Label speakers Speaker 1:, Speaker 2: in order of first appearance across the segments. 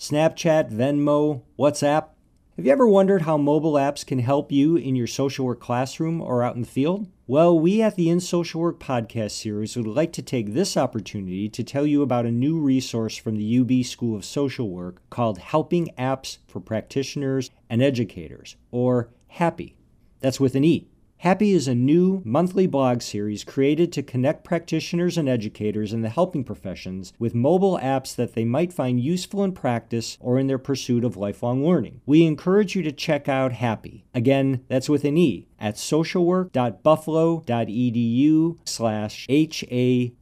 Speaker 1: Snapchat, Venmo, WhatsApp. Have you ever wondered how mobile apps can help you in your social work classroom or out in the field? Well, we at the In Social Work podcast series would like to take this opportunity to tell you about a new resource from the UB School of Social Work called Helping Apps for Practitioners and Educators, or HAPPE. That's with an E. HAPPE is a new monthly blog series created to connect practitioners and educators in the helping professions with mobile apps that they might find useful in practice or in their pursuit of lifelong learning. We encourage you to check out HAPPE. Again, that's with an E at socialwork.buffalo.edu slash H-A-P-P-E.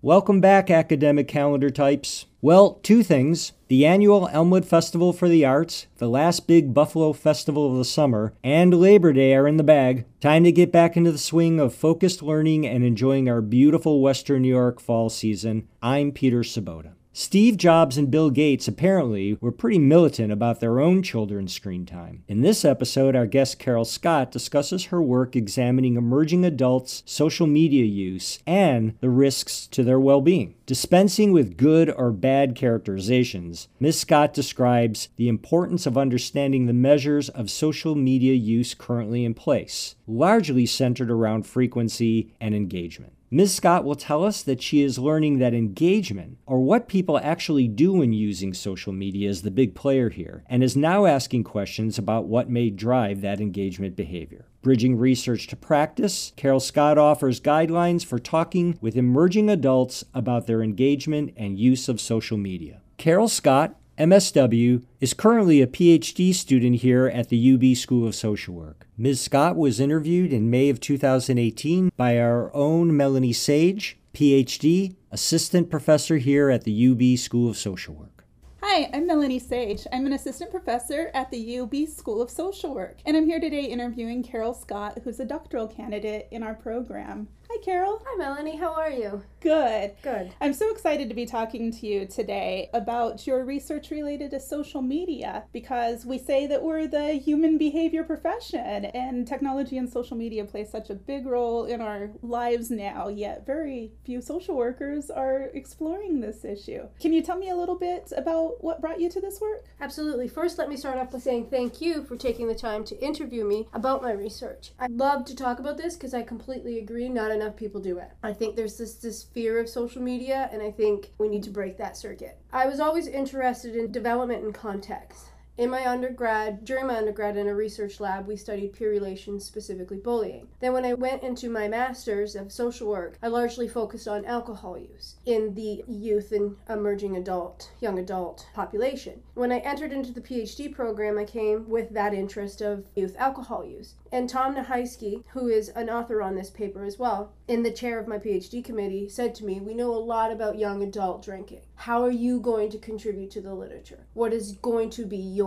Speaker 1: Welcome back, academic calendar types. Well, two things. The annual Elmwood Festival for the Arts, the last big Buffalo festival of the summer, and Labor Day are in the bag. Time to get back into the swing of focused learning and enjoying our beautiful Western New York fall season. I'm Peter Sobota. Steve Jobs and Bill Gates apparently were pretty militant about their own children's screen time. In this episode, our guest Carol Scott discusses her work examining emerging adults' social media use and the risks to their well being. Dispensing with good or bad characterizations, Ms. Scott describes the importance of understanding the measures of social media use currently in place, largely centered around frequency and engagement. Ms. Scott will tell us that she is learning that engagement, or what people actually do when using social media, is the big player here, and is now asking questions about what may drive that engagement behavior. Bridging research to practice, Carol Scott offers guidelines for talking with emerging adults about their engagement and use of social media. Carol Scott MSW, is currently a PhD student here at the UB School of Social Work. Ms. Scott was interviewed in May of 2018 by our own Melanie Sage, PhD, assistant professor here at the UB School of Social Work.
Speaker 2: Hi, I'm Melanie Sage. I'm an assistant professor at the UB School of Social Work, and I'm here today interviewing Carol Scott, who's a doctoral candidate in our program. Carol.
Speaker 3: Hi, Melanie. How are you?
Speaker 2: Good.
Speaker 3: Good.
Speaker 2: I'm so excited to be talking to you today about your research related to social media because we say that we're the human behavior profession, and technology and social media play such a big role in our lives now, yet very few social workers are exploring this issue. Can you tell me a little bit about what brought you to this work?
Speaker 3: Absolutely. First, let me start off by saying thank you for taking the time to interview me about my research. I'd love to talk about this because I completely agree not enough people do it. I think there's this this fear of social media and I think we need to break that circuit. I was always interested in development and context. In my undergrad, during my undergrad in a research lab, we studied peer relations, specifically bullying. Then, when I went into my master's of social work, I largely focused on alcohol use in the youth and emerging adult, young adult population. When I entered into the PhD program, I came with that interest of youth alcohol use. And Tom Nochajski, who is an author on this paper as well, in the chair of my PhD committee, said to me, We know a lot about young adult drinking. How are you going to contribute to the literature? What is going to be your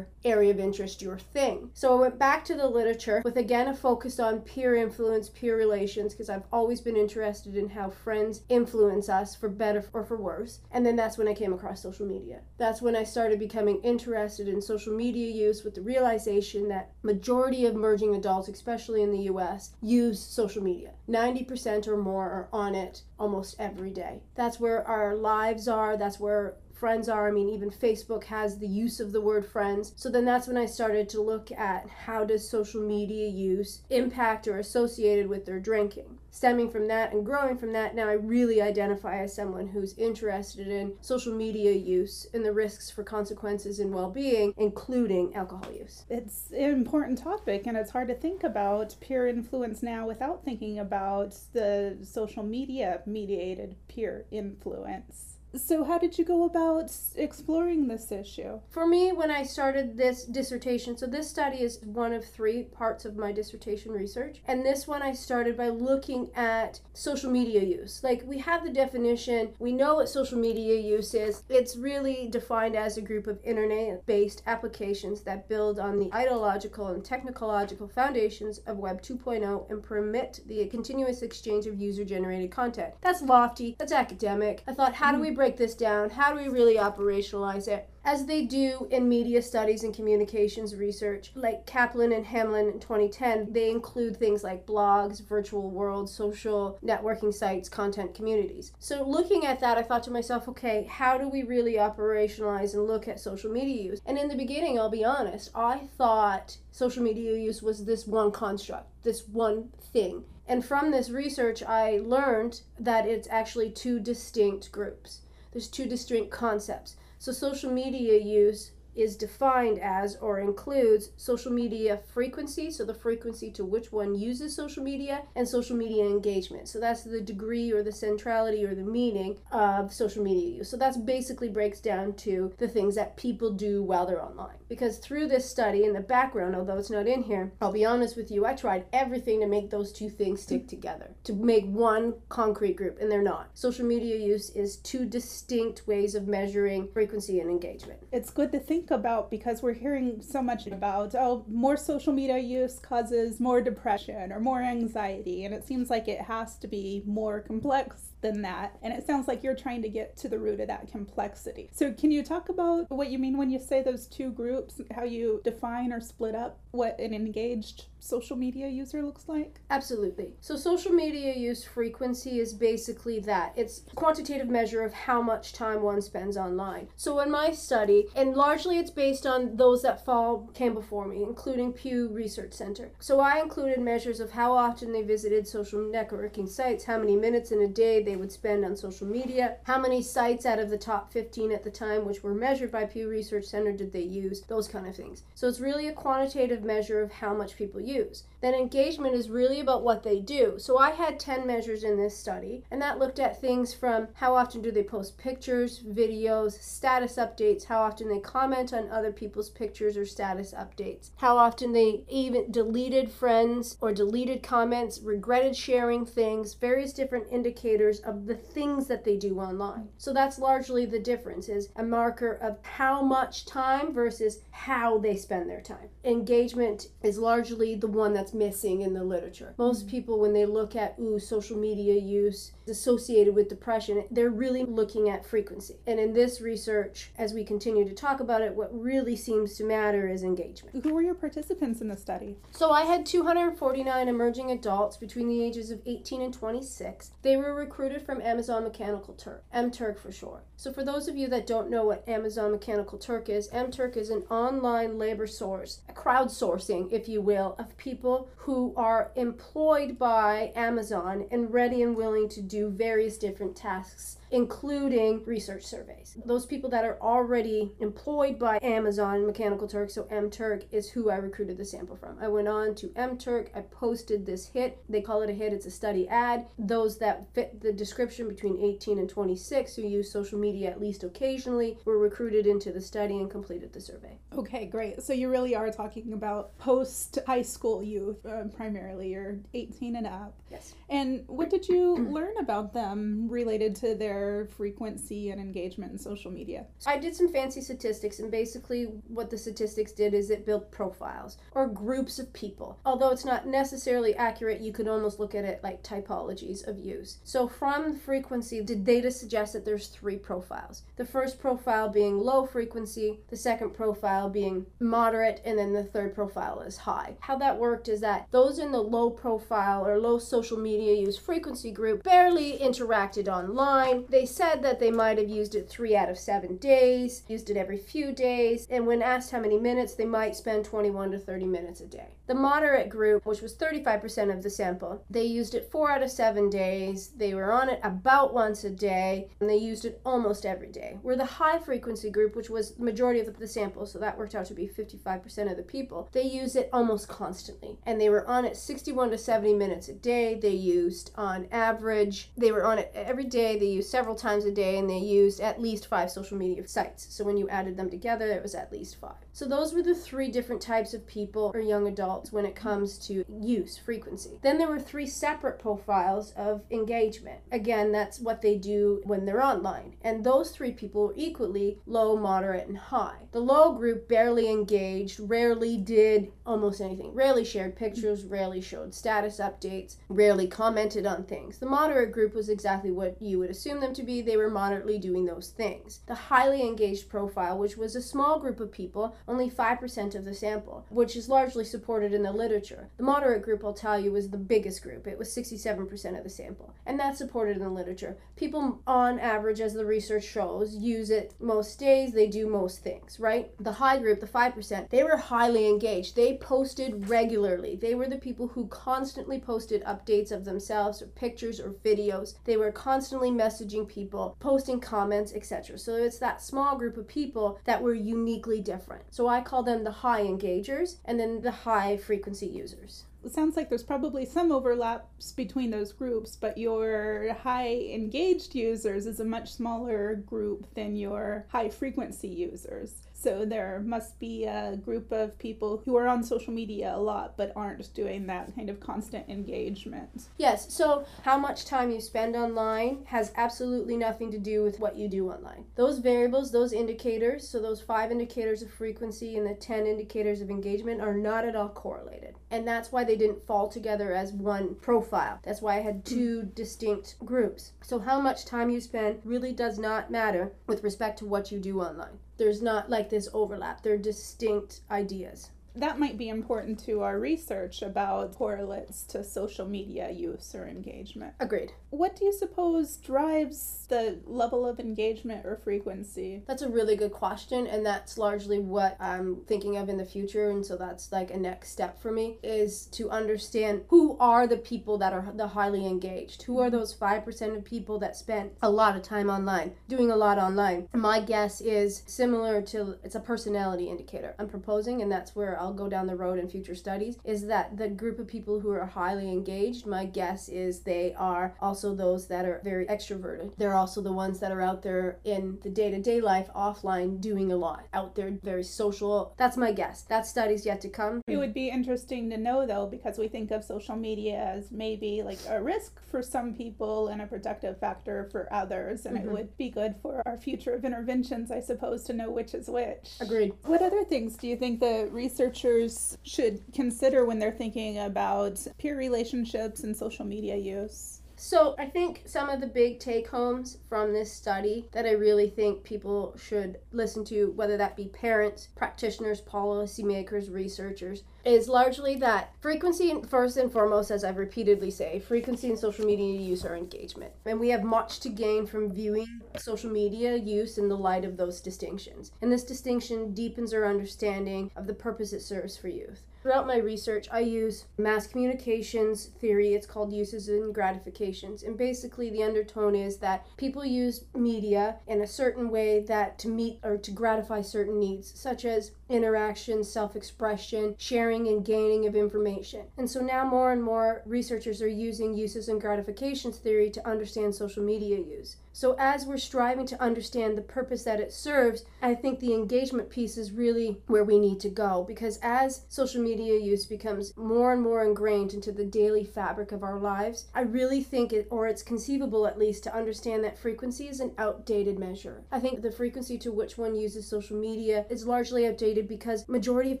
Speaker 3: area of interest, your thing? So I went back to the literature with again a focus on peer influence, peer relations, because I've always been interested in how friends influence us for better or for worse. And then that's when I came across social media. That's when I started becoming interested in social media use with the realization that majority of merging adults, especially in the US, use social media. 90% or more are on it almost every day. That's where our lives are, that's where friends are. I mean, even Facebook has the use of the word friends. So then that's when I started to look at how does social media use impact or associated with their drinking. Stemming from that and growing from that, now I really identify as someone who's interested in social media use and the risks for consequences and well being, including alcohol use.
Speaker 2: It's an important topic, and it's hard to think about peer influence now without thinking about the social media mediated peer influence So, how did you go about exploring this issue?
Speaker 3: For me, when I started this dissertation, so this study is one of three parts of my dissertation research. And this one I started by looking at social media use. Like, we have the definition, we know what social media use is. It's really defined as a group of internet based applications that build on the ideological and technological foundations of Web 2.0 and permit the continuous exchange of user generated content. That's lofty, that's academic. I thought, how do we mm. break this down? How do we really operationalize it? as they do in media studies and communications research. Like Kaplan and Haenlein in 2010, they include things like blogs, virtual worlds, social networking sites, content communities. So, looking at that, I thought to myself, okay, how do we really operationalize and look at social media use? And in the beginning, I'll be honest, I thought social media use was this one construct, this one thing. And from this research, I learned that it's actually two distinct groups. There's two distinct concepts. So social media use is defined as or includes social media frequency, so the frequency to which one uses social media, and social media engagement. So that's the degree or the centrality or the meaning of social media use. So that's basically breaks down to the things that people do while they're online. Because through this study in the background, although it's not in here, I'll be honest with you, I tried everything to make those two things stick together, to make one concrete group, and they're not. Social media use is two distinct ways of measuring frequency and engagement.
Speaker 2: It's good to think think about because we're hearing so much about oh more social media use causes more depression or more anxiety and it seems like it has to be more complex than that and it sounds like you're trying to get to the root of that complexity so can you talk about what you mean when you say those two groups how you define or split up what an engaged social media user looks like?
Speaker 3: Absolutely. So, social media use frequency is basically that it's a quantitative measure of how much time one spends online. So, in my study, and largely it's based on those that fall came before me, including Pew Research Center. So, I included measures of how often they visited social networking sites, how many minutes in a day they would spend on social media, how many sites out of the top 15 at the time, which were measured by Pew Research Center, did they use, those kind of things. So, it's really a quantitative measure of how much people use use. Then engagement is really about what they do. So I had 10 measures in this study, and that looked at things from how often do they post pictures, videos, status updates, how often they comment on other people's pictures or status updates, how often they even deleted friends or deleted comments, regretted sharing things, various different indicators of the things that they do online. So that's largely the difference is a marker of how much time versus how they spend their time. Engagement is largely the one that's missing in the literature. Most mm-hmm. people, when they look at, ooh, social media use associated with depression, they're really looking at frequency. And in this research, as we continue to talk about it, what really seems to matter is engagement.
Speaker 2: Who were your participants in the study?
Speaker 3: So I had 249 emerging adults between the ages of 18 and 26. They were recruited from Amazon Mechanical Turk, MTurk for short. So for those of you that don't know what Amazon Mechanical Turk is, MTurk is an online labor source, a crowdsourcing, if you will, of people who are employed by Amazon and ready and willing to do various different tasks including research surveys. Those people that are already employed by Amazon Mechanical Turk, so MTurk is who I recruited the sample from. I went on to MTurk, I posted this hit. They call it a hit, it's a study ad. Those that fit the description between 18 and 26 who use social media at least occasionally were recruited into the study and completed the survey.
Speaker 2: Okay, great. So you really are talking about post high school youth uh, primarily. You're 18 and up.
Speaker 3: Yes.
Speaker 2: And what did you learn about them related to their their frequency and engagement in social media.
Speaker 3: I did some fancy statistics, and basically, what the statistics did is it built profiles or groups of people. Although it's not necessarily accurate, you could almost look at it like typologies of use. So, from frequency, the data suggests that there's three profiles. The first profile being low frequency, the second profile being moderate, and then the third profile is high. How that worked is that those in the low profile or low social media use frequency group barely interacted online, they said that they might have used it three out of seven days, used it every few days, and when asked how many minutes, they might spend 21 to 30 minutes a day. The moderate group, which was 35% of the sample, they used it four out of seven days. They were on it about once a day, and they used it almost every day. Where the high frequency group, which was the majority of the sample, so that worked out to be 55% of the people, they used it almost constantly. And they were on it 61 to 70 minutes a day. They used, on average, they were on it every day. They used several times a day and they used at least five social media sites. So when you added them together, it was at least five. So those were the three different types of people or young adults when it comes to use frequency. Then there were three separate profiles of engagement. Again, that's what they do when they're online. And those three people were equally low, moderate, and high. The low group barely engaged, rarely did almost anything, rarely shared pictures, rarely showed status updates, rarely commented on things. The moderate group was exactly what you would assume them to be. They were moderately doing those things. The highly engaged profile, which was a small group of people, only 5% of the sample, which is largely supported in the literature. The moderate group, I'll tell you, was the biggest group. It was 67% of the sample, and that's supported in the literature. People, on average, as the research shows, use it most days, they do most things, right? The high group, the 5%, they were highly engaged. They posted regularly. They were the people who constantly posted updates of themselves or pictures or videos. They were constantly messaging people, posting comments, etc. So it's that small group of people that were uniquely different. So I call them the high engagers and then the high frequency users.
Speaker 2: It sounds like there's probably some overlaps between those groups, but your high engaged users is a much smaller group than your high frequency users. So there must be a group of people who are on social media a lot but aren't doing that kind of constant engagement.
Speaker 3: Yes, so how much time you spend online has absolutely nothing to do with what you do online. Those variables, those indicators, so those five indicators of frequency and the 10 indicators of engagement are not at all correlated. And that's why they didn't fall together as one profile. That's why I had two distinct groups. So how much time you spend really does not matter with respect to what you do online there's not like this overlap. They're distinct ideas
Speaker 2: that might be important to our research about correlates to social media use or engagement.
Speaker 3: Agreed.
Speaker 2: What do you suppose drives the level of engagement or frequency?
Speaker 3: That's a really good question, and that's largely what I'm thinking of in the future. And so that's like a next step for me is to understand who are the people that are the highly engaged. Who are those 5% of people that spend a lot of time online, doing a lot online? My guess is similar to it's a personality indicator. I'm proposing, and that's where I'll I'll go down the road in future studies is that the group of people who are highly engaged, my guess is they are also those that are very extroverted. They're also the ones that are out there in the day to day life offline doing a lot, out there very social. That's my guess. That study's yet to come.
Speaker 2: It would be interesting to know though, because we think of social media as maybe like a risk for some people and a protective factor for others. And mm-hmm. it would be good for our future of interventions, I suppose, to know which is which.
Speaker 3: Agreed.
Speaker 2: What other things do you think the research researchers should consider when they're thinking about peer relationships and social media use?
Speaker 3: So, I think some of the big take homes from this study that I really think people should listen to, whether that be parents, practitioners, policymakers, researchers, is largely that frequency, first and foremost, as I've repeatedly say, frequency in social media use or engagement. And we have much to gain from viewing social media use in the light of those distinctions. And this distinction deepens our understanding of the purpose it serves for youth. Throughout my research, I use mass communications theory. It's called uses and gratifications. And basically, the undertone is that people use media in a certain way that to meet or to gratify certain needs, such as interaction, self expression, sharing, and gaining of information. And so now more and more researchers are using uses and gratifications theory to understand social media use. So, as we're striving to understand the purpose that it serves, I think the engagement piece is really where we need to go because as social media use becomes more and more ingrained into the daily fabric of our lives, I really think it, or it's conceivable at least, to understand that frequency is an outdated measure. I think the frequency to which one uses social media is largely outdated because majority of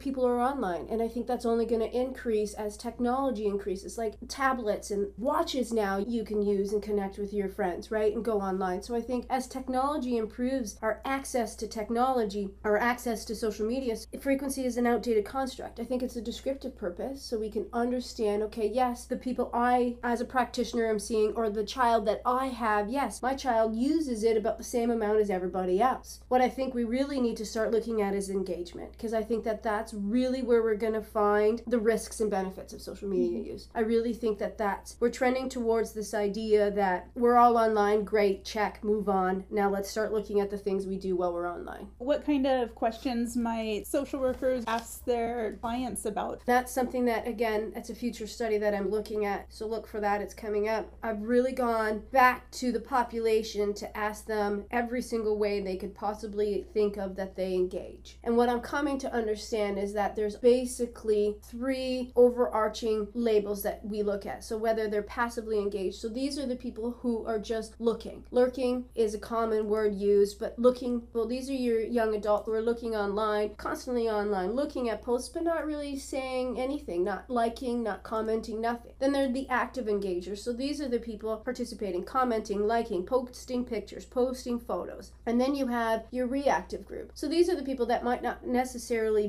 Speaker 3: people are online, and I think that's only going to increase as technology increases, like tablets and watches now you can use and connect with your friends, right, and go online. So I think as technology improves our access to technology, our access to social media, frequency is an outdated construct. I think it's a descriptive purpose so we can understand okay, yes, the people I, as a practitioner, am seeing, or the child that I have, yes, my child uses it about the same amount as everybody else. What I think we really need to start looking at is engagement engagement because I think that that's really where we're going to find the risks and benefits of social media mm-hmm. use. I really think that that's we're trending towards this idea that we're all online, great, check, move on. Now let's start looking at the things we do while we're online.
Speaker 2: What kind of questions might social workers ask their clients about?
Speaker 3: That's something that again, it's a future study that I'm looking at. So look for that, it's coming up. I've really gone back to the population to ask them every single way they could possibly think of that they engage. And what I'm coming to understand is that there's basically three overarching labels that we look at. So whether they're passively engaged, so these are the people who are just looking. Lurking is a common word used, but looking, well, these are your young adults who are looking online, constantly online, looking at posts, but not really saying anything, not liking, not commenting, nothing. Then there are the active engagers. So these are the people participating, commenting, liking, posting pictures, posting photos. And then you have your reactive group. So these are the people that might not necessarily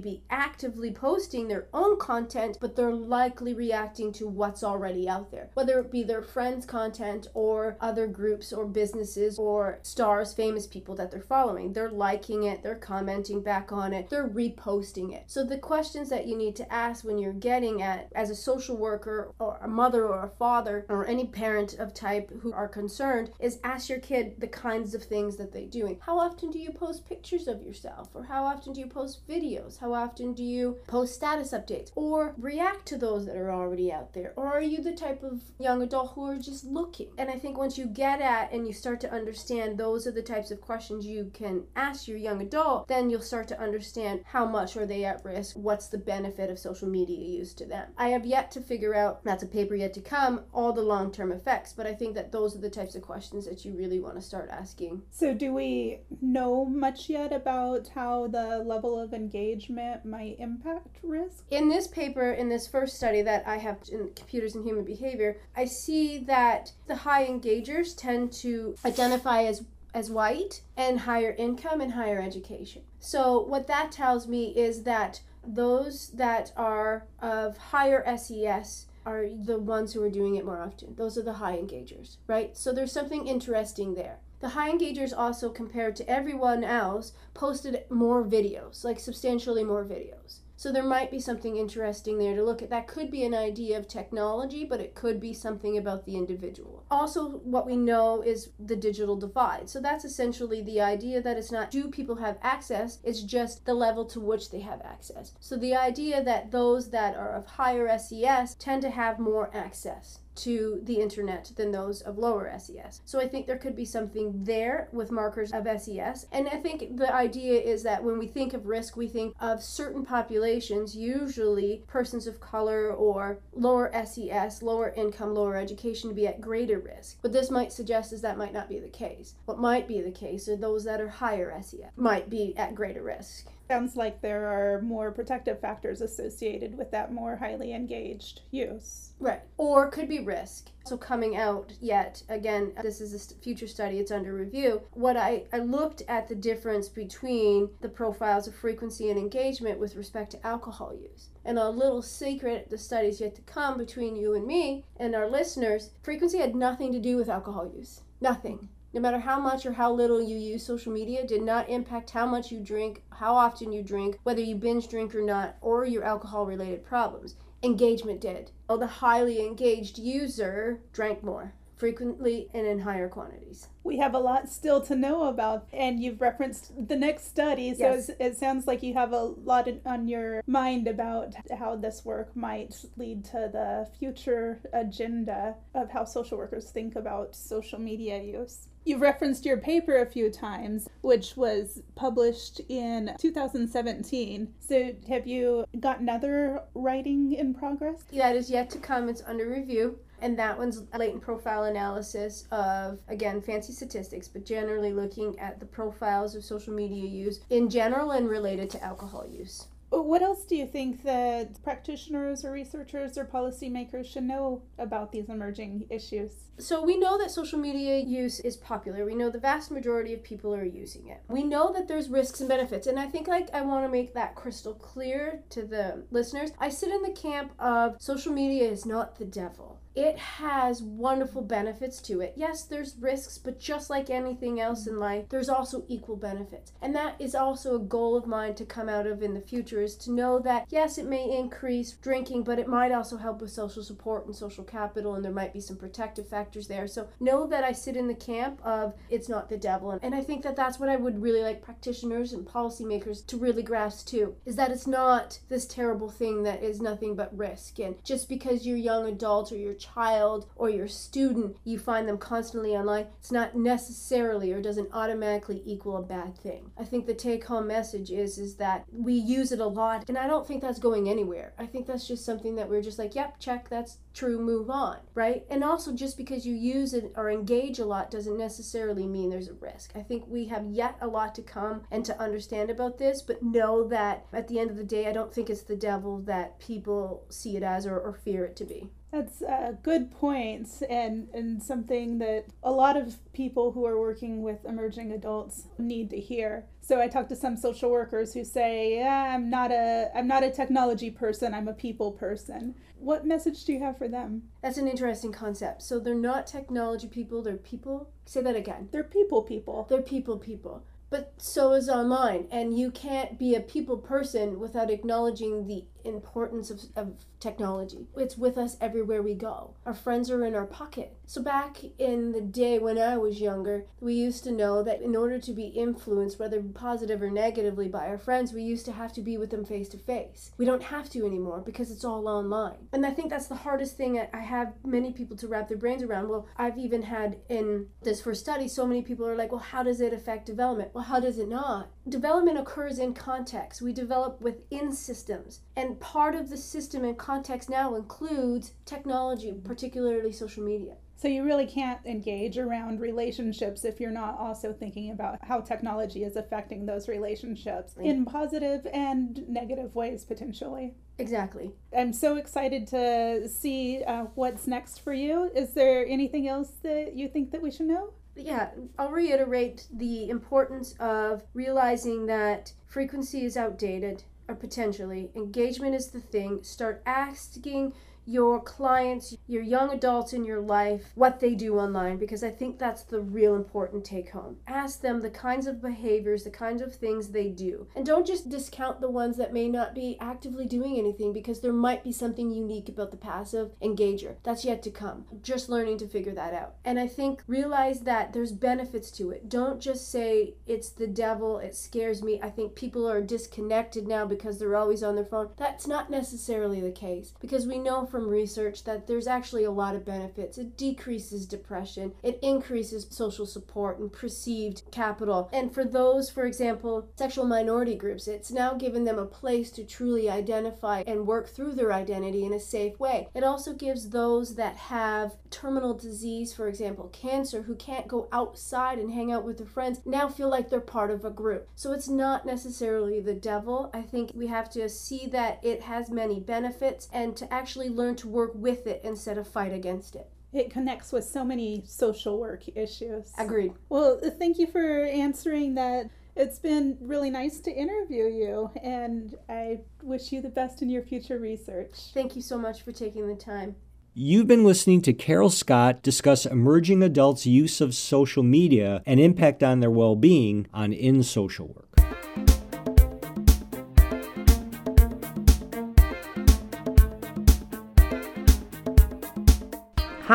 Speaker 3: be actively posting their own content, but they're likely reacting to what's already out there, whether it be their friends' content or other groups or businesses or stars, famous people that they're following. They're liking it, they're commenting back on it, they're reposting it. So the questions that you need to ask when you're getting at as a social worker or a mother or a father or any parent of type who are concerned is ask your kid the kinds of things that they're doing. How often do you post pictures of yourself? Or how often do you post videos? How often do you post status updates? Or react to those that are already out there? Or are you the type of young adult who are just looking? And I think once you get at and you start to understand those are the types of questions you can ask your young adult, then you'll start to understand how much are they at risk? What's the benefit of social media use to them? I have yet to figure out, that's a paper yet to come, all the long term effects, but I think that those are the types of questions that you really want to start asking.
Speaker 2: So, do we know much yet about how the level of engagement might impact risk?
Speaker 3: In this paper, in this first study that I have in computers and human behavior, I see that the high engagers tend to identify as as white and higher income and higher education. So, what that tells me is that those that are of higher SES are the ones who are doing it more often. Those are the high engagers, right? So there's something interesting there. The high engagers also, compared to everyone else, posted more videos, like substantially more videos. So there might be something interesting there to look at. That could be an idea of technology, but it could be something about the individual. Also, what we know is the digital divide. So that's essentially the idea that it's not do people have access, it's just the level to which they have access. So the idea that those that are of higher SES tend to have more access to the internet than those of lower SES. So I think there could be something there with markers of SES. And I think the idea is that when we think of risk, we think of certain populations, usually persons of color or lower SES, lower income, lower education, to be at greater risk. But this might suggest is that might not be the case. What might be the case are those that are higher SES might be at greater risk.
Speaker 2: Sounds like there are more protective factors associated with that more highly engaged use.
Speaker 3: Right. Or could be risk. So coming out yet, again, this is a future study, it's under review. What I, I looked at the difference between the profiles of frequency and engagement with respect to alcohol use. And a little secret, the study's yet to come between you and me and our listeners, frequency had nothing to do with alcohol use. Nothing no matter how much or how little you use social media, did not impact how much you drink, how often you drink, whether you binge drink or not, or your alcohol related problems. Engagement did. Well, the highly engaged user drank more frequently and in higher quantities.
Speaker 2: We have a lot still to know about, and you've referenced the next study, so yes. it sounds like you have a lot on your mind about how this work might lead to the future agenda of how social workers think about social media use. You've referenced your paper a few times, which was published in 2017. So, have you got another writing in progress?
Speaker 3: That is yet to come. It's under review. And that one's latent profile analysis of, again, fancy statistics, but generally looking at the profiles of social media use in general and related to alcohol use.
Speaker 2: Uh, what else do you think that practitioners or researchers or policymakers should know about these emerging issues?
Speaker 3: So, we know that social media use is popular. We know the vast majority of people are using it. We know that there's risks and benefits. And I think like I want to make that crystal clear to the listeners. I sit in the camp of social media is not the devil it has wonderful benefits to it. Yes, there's risks, but just like anything else in life, there's also equal benefits. And that is also a goal of mine to come out of in the future is to know that yes, it may increase drinking, but it might also help with social support and social capital, and there might be some protective factors there. So know that I sit in the camp of it's not the devil. And I think that that's what I would really like practitioners and policymakers to really grasp too, is that it's not this terrible thing that is nothing but risk. And just because you're young adult or your child or your student, you find them constantly online, it's not necessarily or doesn't automatically equal a bad thing. I think the take home message is is that we use it a lot and I don't think that's going anywhere. I think that's just something that we're just like, yep, check, that's true, move on, right? And also just because you use it or engage a lot doesn't necessarily mean there's a risk. I think we have yet a lot to come and to understand about this, but know that at the end of the day, I don't think it's the devil that people see it as or, or fear it to be.
Speaker 2: That's a good point, and and something that a lot of people who are working with emerging adults need to hear. So I talked to some social workers who say, "Yeah, I'm not a I'm not a technology person. I'm a people person." What message do you have for them?
Speaker 3: That's an interesting concept. So they're not technology people; they're people. Say that again.
Speaker 2: They're people people.
Speaker 3: They're people people. But so is online, and you can't be a people person without acknowledging the importance of, of technology. It's with us everywhere we go. Our friends are in our pocket. So, back in the day when I was younger, we used to know that in order to be influenced, whether positive or negatively, by our friends, we used to have to be with them face to face. We don't have to anymore because it's all online. And I think that's the hardest thing I have many people to wrap their brains around. Well, I've even had in this first study, so many people are like, well, how does it affect development? Well, how does it not? Development occurs in context. We develop within systems. And part of the system and context now includes technology, particularly social media.
Speaker 2: So you really can't engage around relationships if you're not also thinking about how technology is affecting those relationships in positive and negative ways potentially.
Speaker 3: Exactly.
Speaker 2: I'm so excited to see uh, what's next for you. Is there anything else that you think that we should know?
Speaker 3: Yeah, I'll reiterate the importance of realizing that frequency is outdated or potentially. Engagement is the thing. Start asking your clients, your young adults in your life, what they do online, because I think that's the real important take home. Ask them the kinds of behaviors, the kinds of things they do. And don't just discount the ones that may not be actively doing anything, because there might be something unique about the passive engager. That's yet to come. Just learning to figure that out. And I think realize that there's benefits to it. Don't just say it's the devil, it scares me. I think people are disconnected now because they're always on their phone. That's not necessarily the case, because we know from from research that there's actually a lot of benefits. It decreases depression, it increases social support and perceived capital. And for those, for example, sexual minority groups, it's now given them a place to truly identify and work through their identity in a safe way. It also gives those that have terminal disease, for example, cancer, who can't go outside and hang out with their friends, now feel like they're part of a group. So it's not necessarily the devil. I think we have to see that it has many benefits and to actually learn learn to work with it instead of fight against it.
Speaker 2: It connects with so many social work issues.
Speaker 3: Agreed.
Speaker 2: Well, thank you for answering that. It's been really nice to interview you, and I wish you the best in your future research.
Speaker 3: Thank you so much for taking the time.
Speaker 1: You've been listening to Carol Scott discuss emerging adults' use of social media and impact on their well being on In Social Work.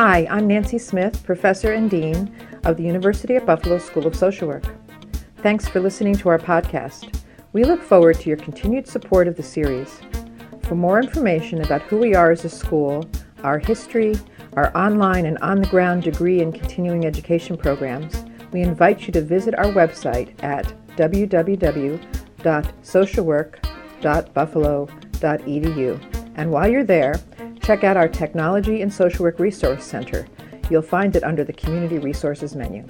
Speaker 4: Hi, I'm Nancy Smith, Professor and Dean of the University at Buffalo School of Social Work. Thanks for listening to our podcast. We look forward to your continued support of the series. For more information about who we are as a school, our history, our online and on the ground degree and continuing education programs, we invite you to visit our website at www.socialwork.buffalo.edu. And while you're there, Check out our Technology and Social Work Resource Center. You'll find it under the Community Resources menu.